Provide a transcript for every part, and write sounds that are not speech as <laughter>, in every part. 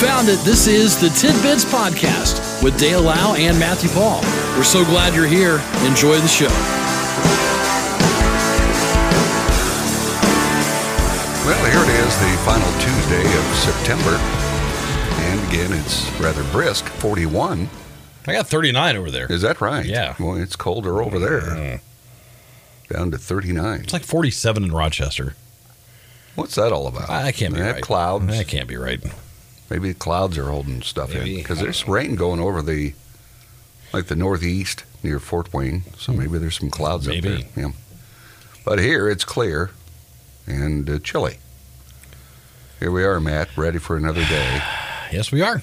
found it. This is the Tidbits Podcast with Dale Lau and Matthew Paul. We're so glad you're here. Enjoy the show. Well, here it is, the final Tuesday of September. And again, it's rather brisk, 41. I got 39 over there. Is that right? Yeah. Well, it's colder over there. Down to 39. It's like 47 in Rochester. What's that all about? I can't be That right. Clouds. That can't be right. Maybe the clouds are holding stuff in because there's rain going over the, like the northeast near Fort Wayne. So maybe there's some clouds. Maybe. up there. Yeah. But here it's clear and uh, chilly. Here we are, Matt, ready for another day. <sighs> Yes, we are.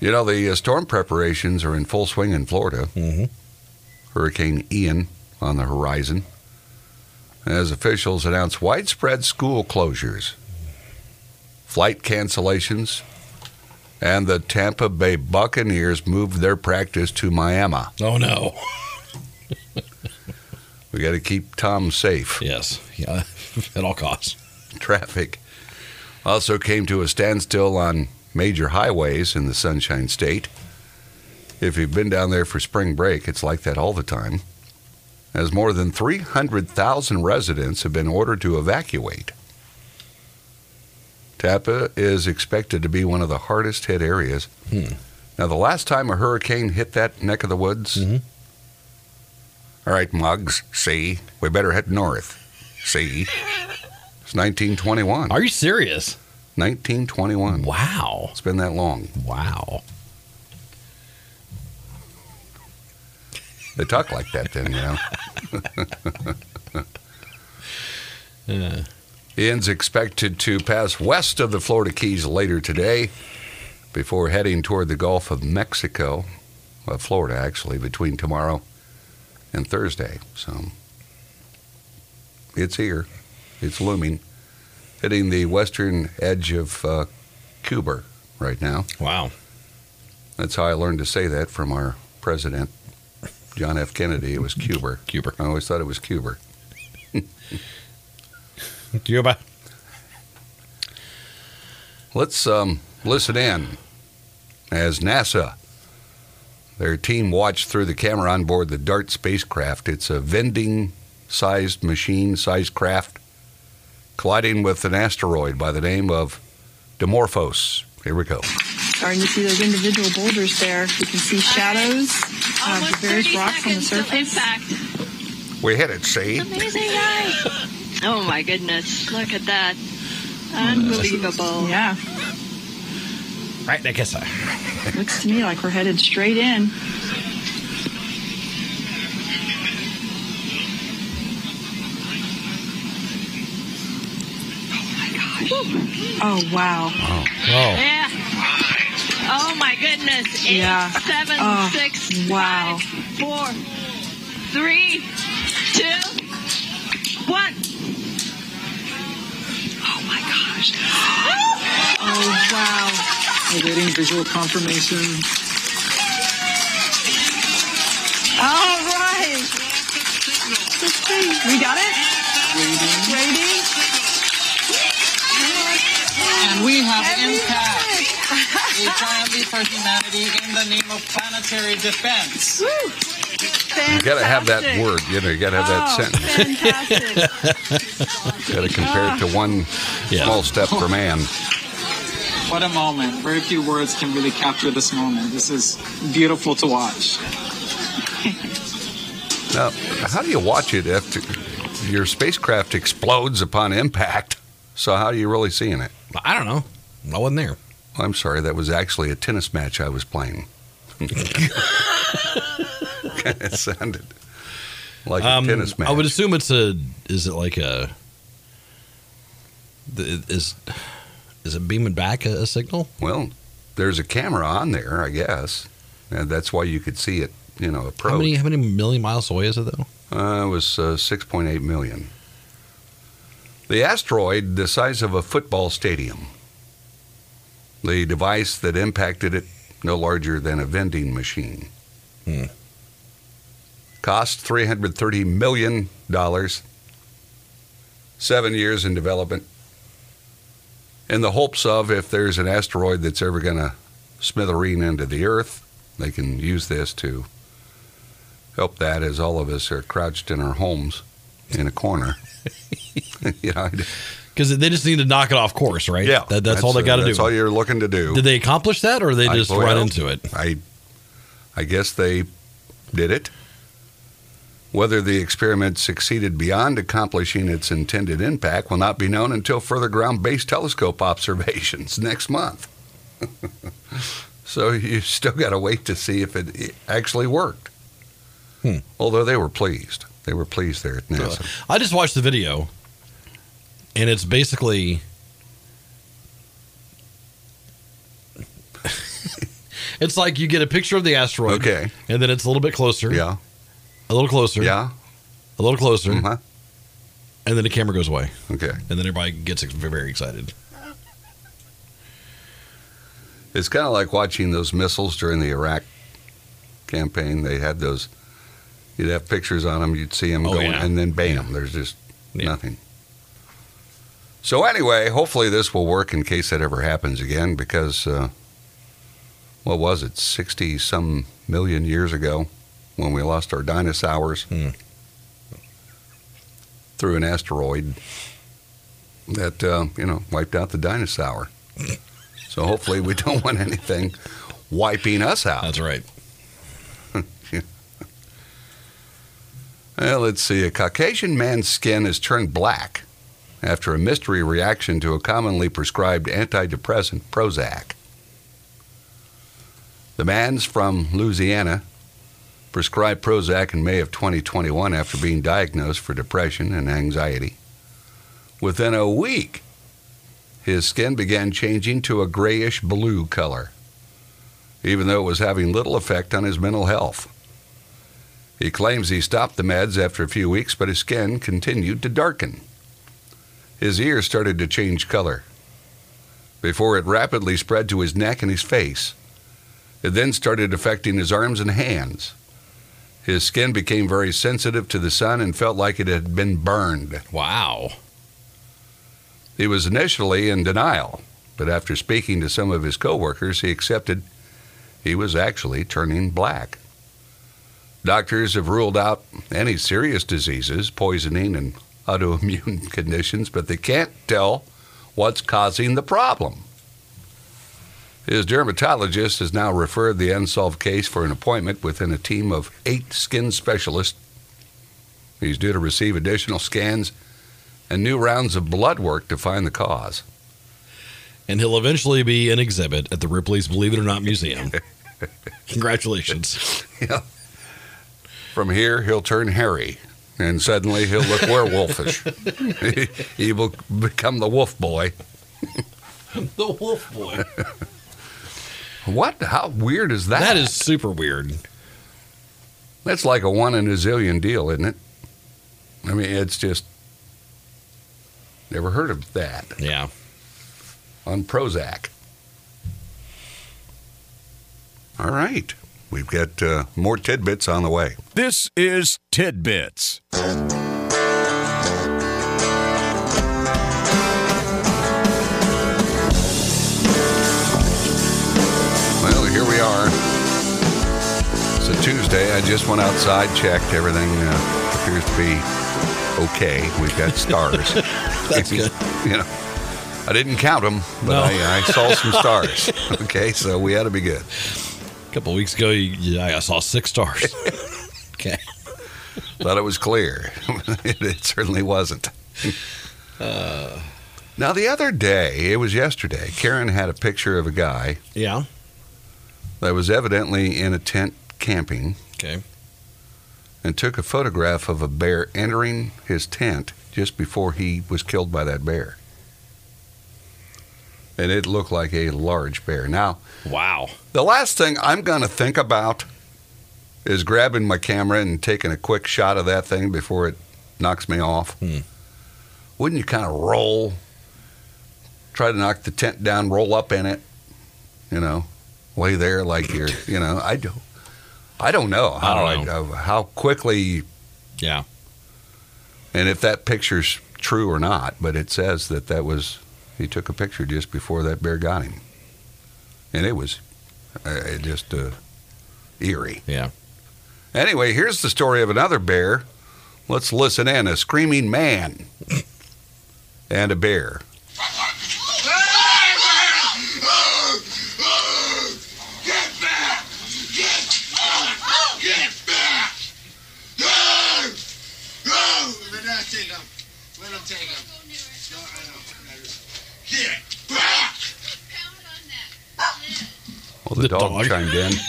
You know, the uh, storm preparations are in full swing in Florida. Mm-hmm. Hurricane Ian on the horizon as officials announce widespread school closures, flight cancellations, and the Tampa Bay Buccaneers moved their practice to Miami. Oh, no. <laughs> We got to keep Tom safe. Yes. Yeah. <laughs> At all costs. Traffic also came to a standstill on major highways in the Sunshine State. If you've been down there for spring break, it's like that all the time. As more than 300,000 residents have been ordered to evacuate. Tampa is expected to be one of the hardest hit areas. Hmm. Now, the last time a hurricane hit that neck of the woods, Mhm. all right, Muggs, see, we better head north. See, it's 1921. Are you serious? 1921. Wow. It's been that long. Wow. They talk like that then, you know. <laughs> Uh, Ian's expected to pass west of the Florida Keys later today before heading toward the Gulf of Mexico, well, Florida actually, between tomorrow and Thursday. So it's here. It's looming, hitting the western edge of uh, Cuba right now. wow. That's how I learned to say that from our president, John F. Kennedy. It was Cuba. Cuba. I always thought it was Cuba. <laughs> Cuba. Let's um, listen in as NASA, their team watched through the camera on board the DART spacecraft. It's a vending sized machine, sized craft, colliding with an asteroid by the name of Dimorphos. Here we go. Starting to see those individual boulders there. You can see shadows of the various rocks on the surface. Impact. We hit it, see? Amazing guy. Oh my goodness. Look at that. Unbelievable. Yeah, Right, I guess I. looks to me like we're headed straight in. Oh my gosh. Oh wow! Oh. Yeah. Oh my goodness. Eight, Yeah. seven, Oh, six, wow. five, four, three, two, one. Oh my gosh. Oh wow! Awaiting visual confirmation. All right. We got it. Waiting. Waiting. And we have impact. A triumph for humanity in the name of planetary defense. You got to have that word. You know, you got to have that Oh, sentence. <laughs> fantastic. Got to compare it to one Yeah. small step for man. What a moment. Very few words can really capture this moment. This is beautiful to watch. <laughs> Now, how do you watch it after your spacecraft explodes upon impact? So how are you really seeing it? I don't know. I wasn't there. I'm sorry, that was actually a tennis match I was playing. <laughs> <laughs> it sounded like a tennis match. Um, I would assume it's a. Is it like a? Is is it beaming back a, a signal? well, there's a camera on there, I guess, and that's why you could see it. You know, approach. How many how many million miles away is it though? Uh, it was uh, 6.8 million. The asteroid, the size of a football stadium. The device that impacted it, no larger than a vending machine. Hmm. Cost $330 million. Seven years in development. In the hopes of if there's an asteroid that's ever going to smithereen into the Earth, they can use this to help that as all of us are crouched in our homes in a corner. you know, Because they just need to knock it off course, right? yeah, That, that's, all they got to do. That's all you're looking to do. Did they accomplish that, or they I- just well, run into it? I, I guess they did it. Whether the experiment succeeded beyond accomplishing its intended impact will not be known until further ground-based telescope observations <laughs> next month. <laughs> so you still got to wait to see if it actually worked. Hmm. Although they were pleased, they were pleased there at NASA. I just watched the video, and it's basically. <laughs> it's like you get a picture of the asteroid, Okay. and then it's a little bit closer, Yeah. A little closer, Yeah. a little closer, Uh-huh. and then the camera goes away, Okay. and then everybody gets very excited. It's kind of like watching those missiles during the Iraq campaign. They had those. You'd have pictures on them. You'd see them Oh, going, yeah. and then bam, there's just Yeah. nothing. So anyway, hopefully this will work in case that ever happens again. Because uh, what was it, sixty some million years ago, when we lost our dinosaurs through an asteroid that uh, you know wiped out the dinosaur. So hopefully we don't want anything wiping us out. That's right. Well, let's see. A Caucasian man's skin has turned black after a mystery reaction to a commonly prescribed antidepressant, Prozac. The man's from Louisiana, prescribed Prozac in May of 2021 after being diagnosed for depression and anxiety. Within a week, his skin began changing to a grayish blue color, even though it was having little effect on his mental health. He claims he stopped the meds after a few weeks, but his skin continued to darken. His ears started to change color before it rapidly spread to his neck and his face. It then started affecting his arms and hands. His skin became very sensitive to the sun and felt like it had been burned. Wow. He was initially in denial, but after speaking to some of his coworkers, he accepted he was actually turning black. Doctors have ruled out any serious diseases, poisoning, and <laughs> autoimmune conditions, but they can't tell what's causing the problem. His dermatologist has now referred the unsolved case for an appointment within a team of eight skin specialists. He's due to receive additional scans and new rounds of blood work to find the cause. And he'll eventually be an exhibit at the Ripley's Believe It or Not Museum. <laughs> Congratulations. From here, he'll turn hairy, and suddenly he'll look werewolfish. <laughs> he will become the wolf boy. <laughs> the Wolf Boy. What? How weird is that? That is super weird. That's like a one in a zillion deal, isn't it? I mean, it's just never heard of that Yeah. on Prozac. All right, we've got uh, more tidbits on the way. This is Tidbits. Tuesday. I just went outside, checked. Everything uh, appears to be okay. We've got stars. <laughs> That's good. you know, I didn't count them, but No. I, I saw some <laughs> stars. okay, so we ought to be good. A couple weeks ago, you, you- I saw six stars. <laughs> okay. Thought it was clear. it, it certainly wasn't. now, the other day, it was yesterday, Karen had a picture of a guy Yeah. that was evidently in a tent camping Okay. and took a photograph of a bear entering his tent just before he was killed by that bear. And it looked like a large bear. Now, Wow. the last thing I'm going to think about is grabbing my camera and taking a quick shot of that thing before it knocks me off. Hmm. Wouldn't you kind of roll, try to knock the tent down, roll up in it, you know, lay there like you're, you know, I do. I don't know how I don't I- how quickly Yeah. and if that picture's true or not, but it says that that was he took a picture just before that bear got him, and it was uh, just uh, eerie. Yeah. Anyway, here's the story of another bear. Let's listen in. A screaming man <laughs> and a bear. Get back! Get back! Get back! No! No! Let that take him. Let him take him. No, I know. Get back! Well, the, The dog, dog. chimed in. <laughs>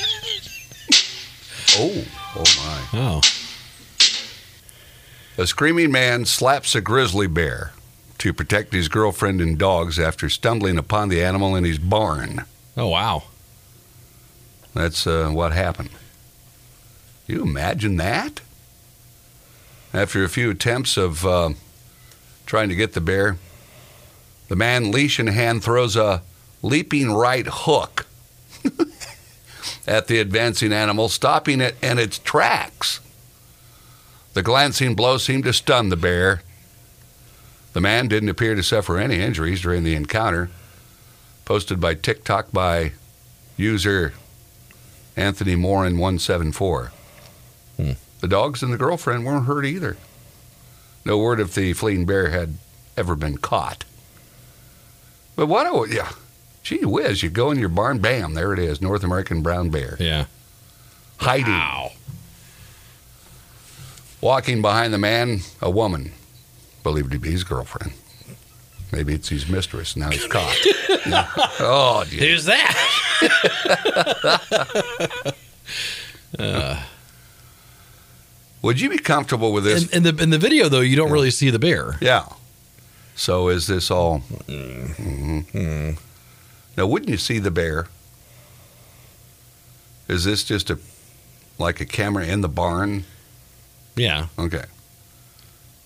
Oh, oh my. Oh. A screaming man slaps a grizzly bear to protect his girlfriend and dogs after stumbling upon the animal in his barn. Oh wow. That's uh, what happened. You imagine that? After a few attempts of uh, trying to get the bear, the man, leash in hand, throws a leaping right hook <laughs> at the advancing animal, stopping it in its tracks. The glancing blow seemed to stun the bear. The man didn't appear to suffer any injuries during the encounter. Posted by TikTok by user Anthony Morin 174. Hmm. The dogs and the girlfriend weren't hurt either. No word if the fleeing bear had ever been caught. But what a yeah, gee whiz! You go in your barn, bam, there it is, North American brown bear Yeah. hiding. Wow. Walking behind the man, a woman, believed to be his girlfriend. Maybe it's his mistress. Now he's caught. Yeah. <laughs> Oh, gee. Who's that? <laughs> would you be comfortable with this? In, in the in the video though, you don't really see the bear. Yeah. So is this all? Mhm. Now, wouldn't you see the bear? Is this just a like a camera in the barn? Yeah. Okay.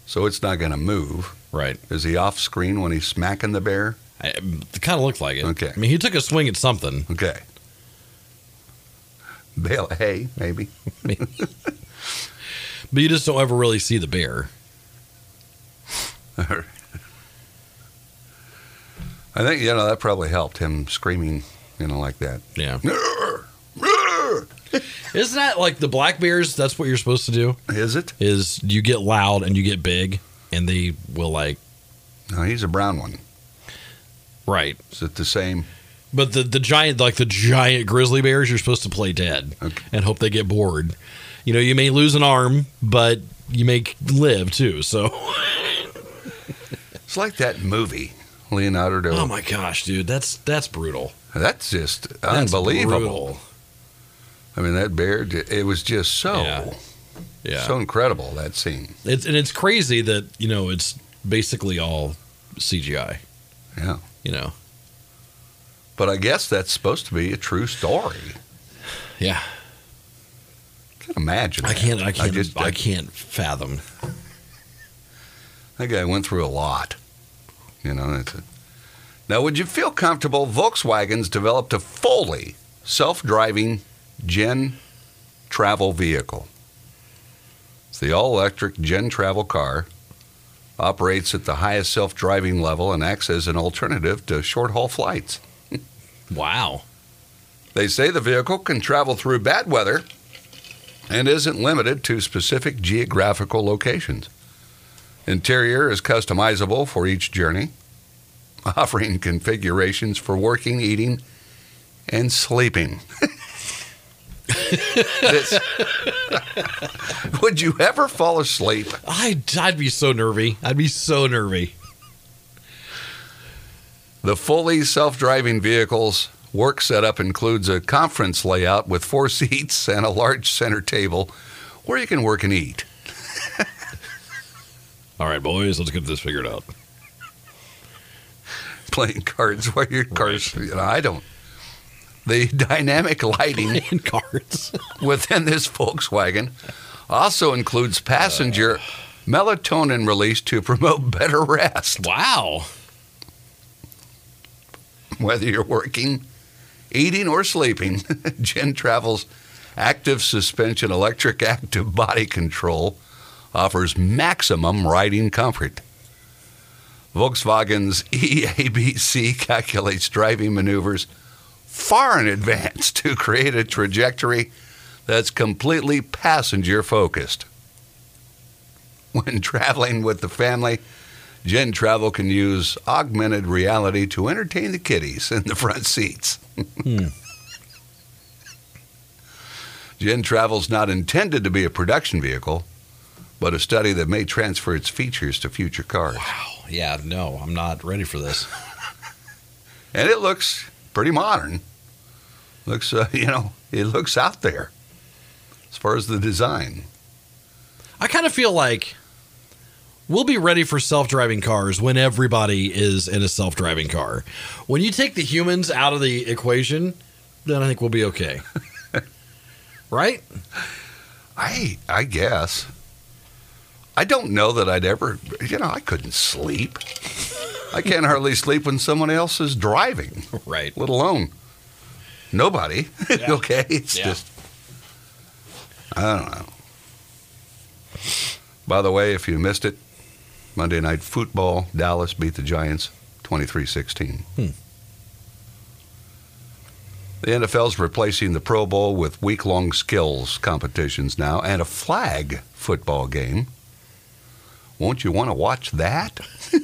So it's not going to move. Right. Is he off screen when he's smacking the bear? I, it kind of looked like it. Okay. I mean, he took a swing at something. Okay. Bale hay, maybe. <laughs> But you just don't ever really see the bear. I think you know that probably helped him screaming, you know, like that. Yeah. <laughs> Isn't that like the black bears? That's what you're supposed to do. Is it? Is you get loud and you get big, and they will like No, he's a brown one. right. Is it the same? But the the giant like the giant grizzly bears, you're supposed to play dead Okay. and hope they get bored. You know, you may lose an arm, but you may live too. So, It's like that movie, Leonardo. oh my gosh, dude, that's that's brutal. That's just That's unbelievable. brutal. I mean, that bear, it was just so, Yeah. Yeah, so incredible, that scene. it's and it's crazy that you know it's basically all CGI. Yeah. You know, But I guess that's supposed to be a true story. yeah. Can't imagine. I can't. I can't. I, just, I, can't fathom. that guy went through a lot. You know. It's a, now, would you feel comfortable? Volkswagen's developed a fully self-driving Gen travel vehicle. It's the all-electric Gen travel car. Operates at the highest self-driving level and acts as an alternative to short-haul flights. <laughs> Wow. They say the vehicle can travel through bad weather and isn't limited to specific geographical locations. Interior is customizable for each journey, <laughs> offering configurations for working, eating, and sleeping. <laughs> This- <laughs> Would you ever fall asleep? I'd, I'd be so nervy. I'd be so nervy. The fully self driving vehicle's work setup includes a conference layout with four seats and a large center table where you can work and eat. All right, boys, let's get this figured out. <laughs> Playing cards while your cars, you know, I don't. The dynamic lighting In cards. <laughs> within this Volkswagen also includes passenger melatonin release to promote better rest. wow. Whether you're working, eating, or sleeping, <laughs> Gen Travel's active suspension electric active body control offers maximum riding comfort. Volkswagen's <laughs> EABC calculates driving maneuvers far in advance to create a trajectory that's completely passenger focused. When traveling with the family, Gen Travel can use augmented reality to entertain the kiddies in the front seats. Hmm. <laughs> Gen Travel's not intended to be a production vehicle, but a study that may transfer its features to future cars. Oh, yeah, no, I'm not ready for this. <laughs> And it looks pretty modern. Looks, uh, <laughs> you know, it looks out there as far as the design. I kind of feel like we'll be ready for self-driving cars when everybody is in a self-driving car. When you take the humans out of the equation, then I think we'll be okay. <laughs> right? I, I guess. I don't know that I'd ever, you know, I couldn't sleep. I can't hardly sleep when someone else is driving. Right. let alone nobody. Yeah. <laughs> okay, it's Yeah. just I don't know. By the way, if you missed it, Monday night football, Dallas beat the Giants 23-16. Hmm. The NFL's replacing the Pro Bowl with week-long skills competitions now and a flag football game. Won't you want to watch that? <laughs>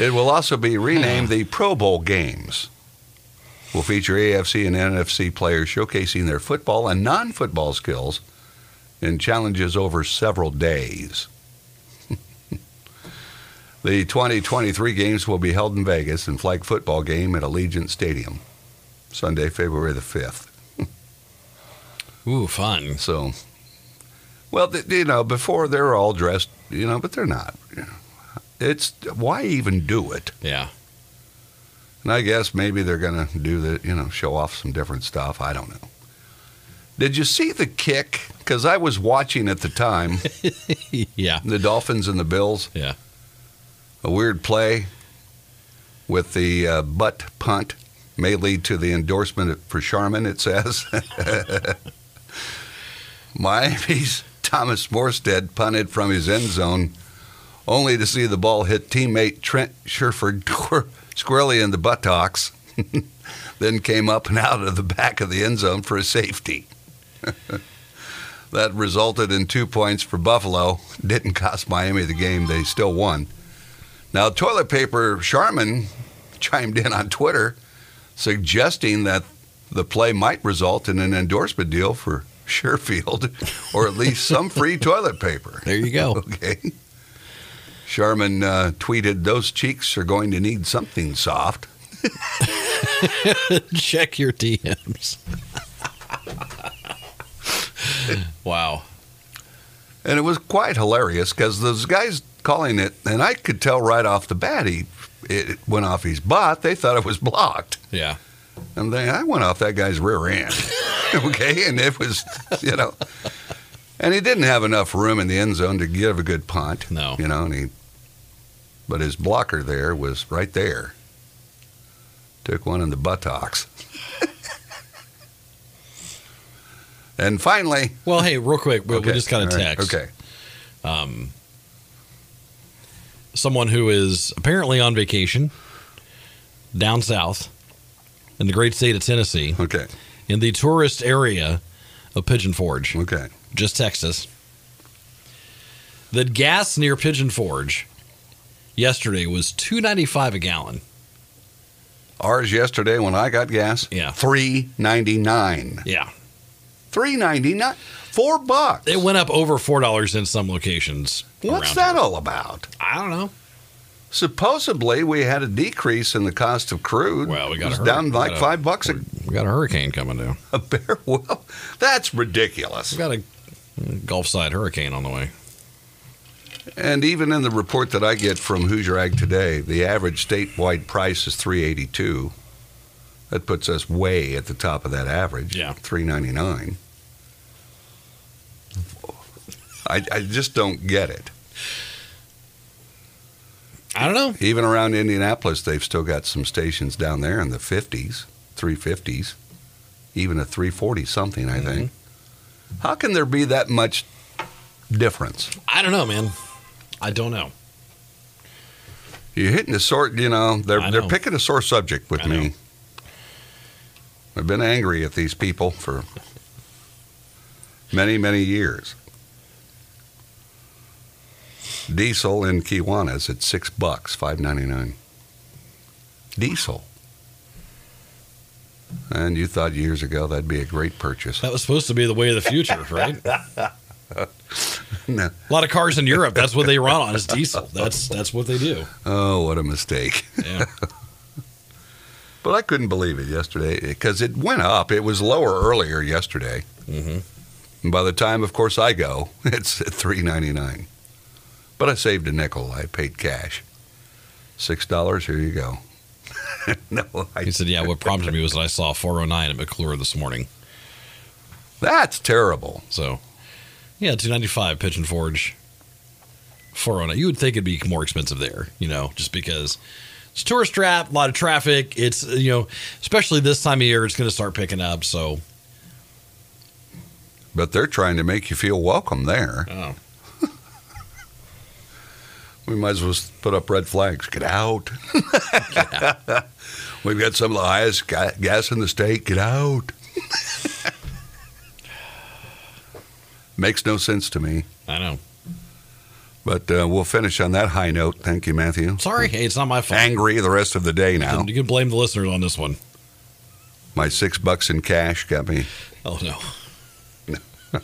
It will also be renamed the Pro Bowl Games. Will feature AFC and NFC players showcasing their football and non-football skills in challenges over several days. <laughs> the 2023 games will be held in Vegas and flag football game at Allegiant Stadium, Sunday, February the 5th. <laughs> Ooh, fun. So, well, th- you know, before they're all dressed, you know, but they're not. you know. It's why even do it? Yeah. And I guess maybe they're going to do the, you know, show off some different stuff. I don't know. Did you see the kick? Because I was watching at the time <laughs> yeah. the Dolphins and the Bills. Yeah. A weird play with the uh, butt punt may lead to the endorsement for Charmin, it says. <laughs> Miami's <laughs> Thomas Morstead punted from his end zone only to see the ball hit teammate Trent Sherfield <laughs> squarely in the buttocks, <laughs> then came up and out of the back of the end zone for a safety. <laughs> that resulted in two points for Buffalo. Didn't cost Miami the game. They still won. Now, toilet paper Charmin chimed in on Twitter suggesting that the play might result in an endorsement deal for Sherfield or at least some free toilet paper. There you go. <laughs> Okay. Charmin uh, tweeted, Those cheeks are going to need something soft. <laughs> Check your DMs. <laughs> wow. And it was quite hilarious because those guys calling it, and I could tell right off the bat he it went off his butt. They thought it was blocked. Yeah. And they, I went off that guy's rear end. <laughs> okay. And it was, you know, and he didn't have enough room in the end zone to give a good punt. No. You know, and he, but his blocker there was right there. Took one in the buttocks. <laughs> and finally, Well, hey, real quick, we, we just got a all right, text. Okay. Um, someone who is apparently on vacation down south in the great state of Tennessee, Okay. In the tourist area of Pigeon Forge, Okay. just Texas, The gas near Pigeon Forge yesterday was two ninety five a gallon. Ours yesterday when I got gas, Yeah. three ninety nine. Yeah, Three ninety nine. Four bucks. it went up over four dollars in some locations. What's that here. all about? I don't know. Supposedly, we had a decrease in the cost of crude. Well, we got it was a hurry- down we like got a- five bucks a, We got a hurricane coming down. <laughs> a bear? Well, that's ridiculous. We got a Gulf side hurricane on the way. And even in the report that I get from Hoosier Ag today, the average statewide price is three eighty two. That puts us way at the top of that average. Yeah. three ninety nine. I, I just don't get it. I don't know. Even around Indianapolis, they've still got some stations down there in the 50s, 350s, even a 340 something, I think. Mm-hmm. How can there be that much difference? I don't know, man. I don't know. You're hitting a sore, you know, they're I they're picking a sore subject with I know. me. I've been angry at these people for many, many years. Diesel in Kewanna at six bucks, five ninety nine. Diesel. And you thought years ago that'd be a great purchase. That was supposed to be the way of the future, <laughs> right? No. A lot of cars in Europe, that's what they run on is diesel. That's that's what they do. Oh, what a mistake. Yeah. <laughs> But I couldn't believe it yesterday because it went up. It was lower earlier yesterday. Mm-hmm. And by the time, of course, I go, <laughs> it's at three ninety nine. But I saved a nickel. I paid cash. Six dollars. Here you go. <laughs> no, I, He said, "Yeah." What prompted me was that I saw 409 at McClure this morning. that's terrible. So, yeah, 295 Pigeon Forge. 409. You would think it'd be more expensive there, you know, just because it's tourist trap, a lot of traffic. It's you know, especially this time of year, it's going to start picking up. So, But they're trying to make you feel welcome there. oh, We might as well put up red flags. Get out. <laughs> We've got some of the highest ga- gas in the state. Get out. <laughs> Makes no sense to me. I know. But uh, we'll finish on that high note. Thank you, Matthew. Sorry, hey, it's not my fault. Angry the rest of the day now. you can blame the listeners on this one. My six bucks in cash got me. Oh no. <laughs>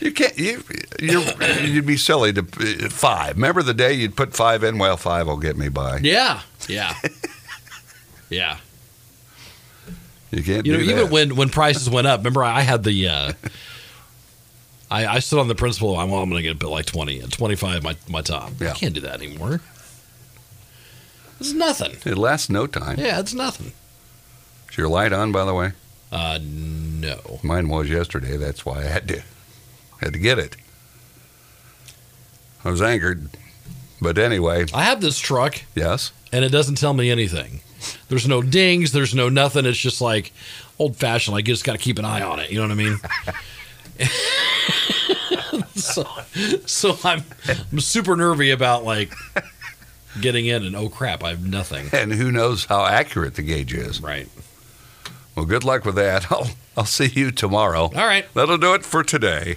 You can't. You you you'd be silly to uh, five. Remember the day you'd put five in? Well, five will get me by. Yeah, yeah, <laughs> yeah. You can't You know, even that. when when prices went up, remember I had the. Uh, <laughs> I, I stood on the principle. I'm, well, I'm going to get a bit like 20, and 25 my my top. Yeah. I can't do that anymore. It's nothing. it lasts no time. Yeah, it's nothing. Is your light on, by the way? Uh, no. Mine was yesterday. That's why I had to had to get it. I was angered, but anyway, I have this truck, yes. and it doesn't tell me anything. There's no dings. There's no nothing. It's just like old fashioned. Like you just got to keep an eye on it. You know what I mean? <laughs> so, so I'm I'm super nervy about like getting in, and oh crap, I have nothing. And who knows how accurate the gauge is? Right. Well, good luck with that. <laughs> I'll I'll see you tomorrow. All right. That'll do it for today.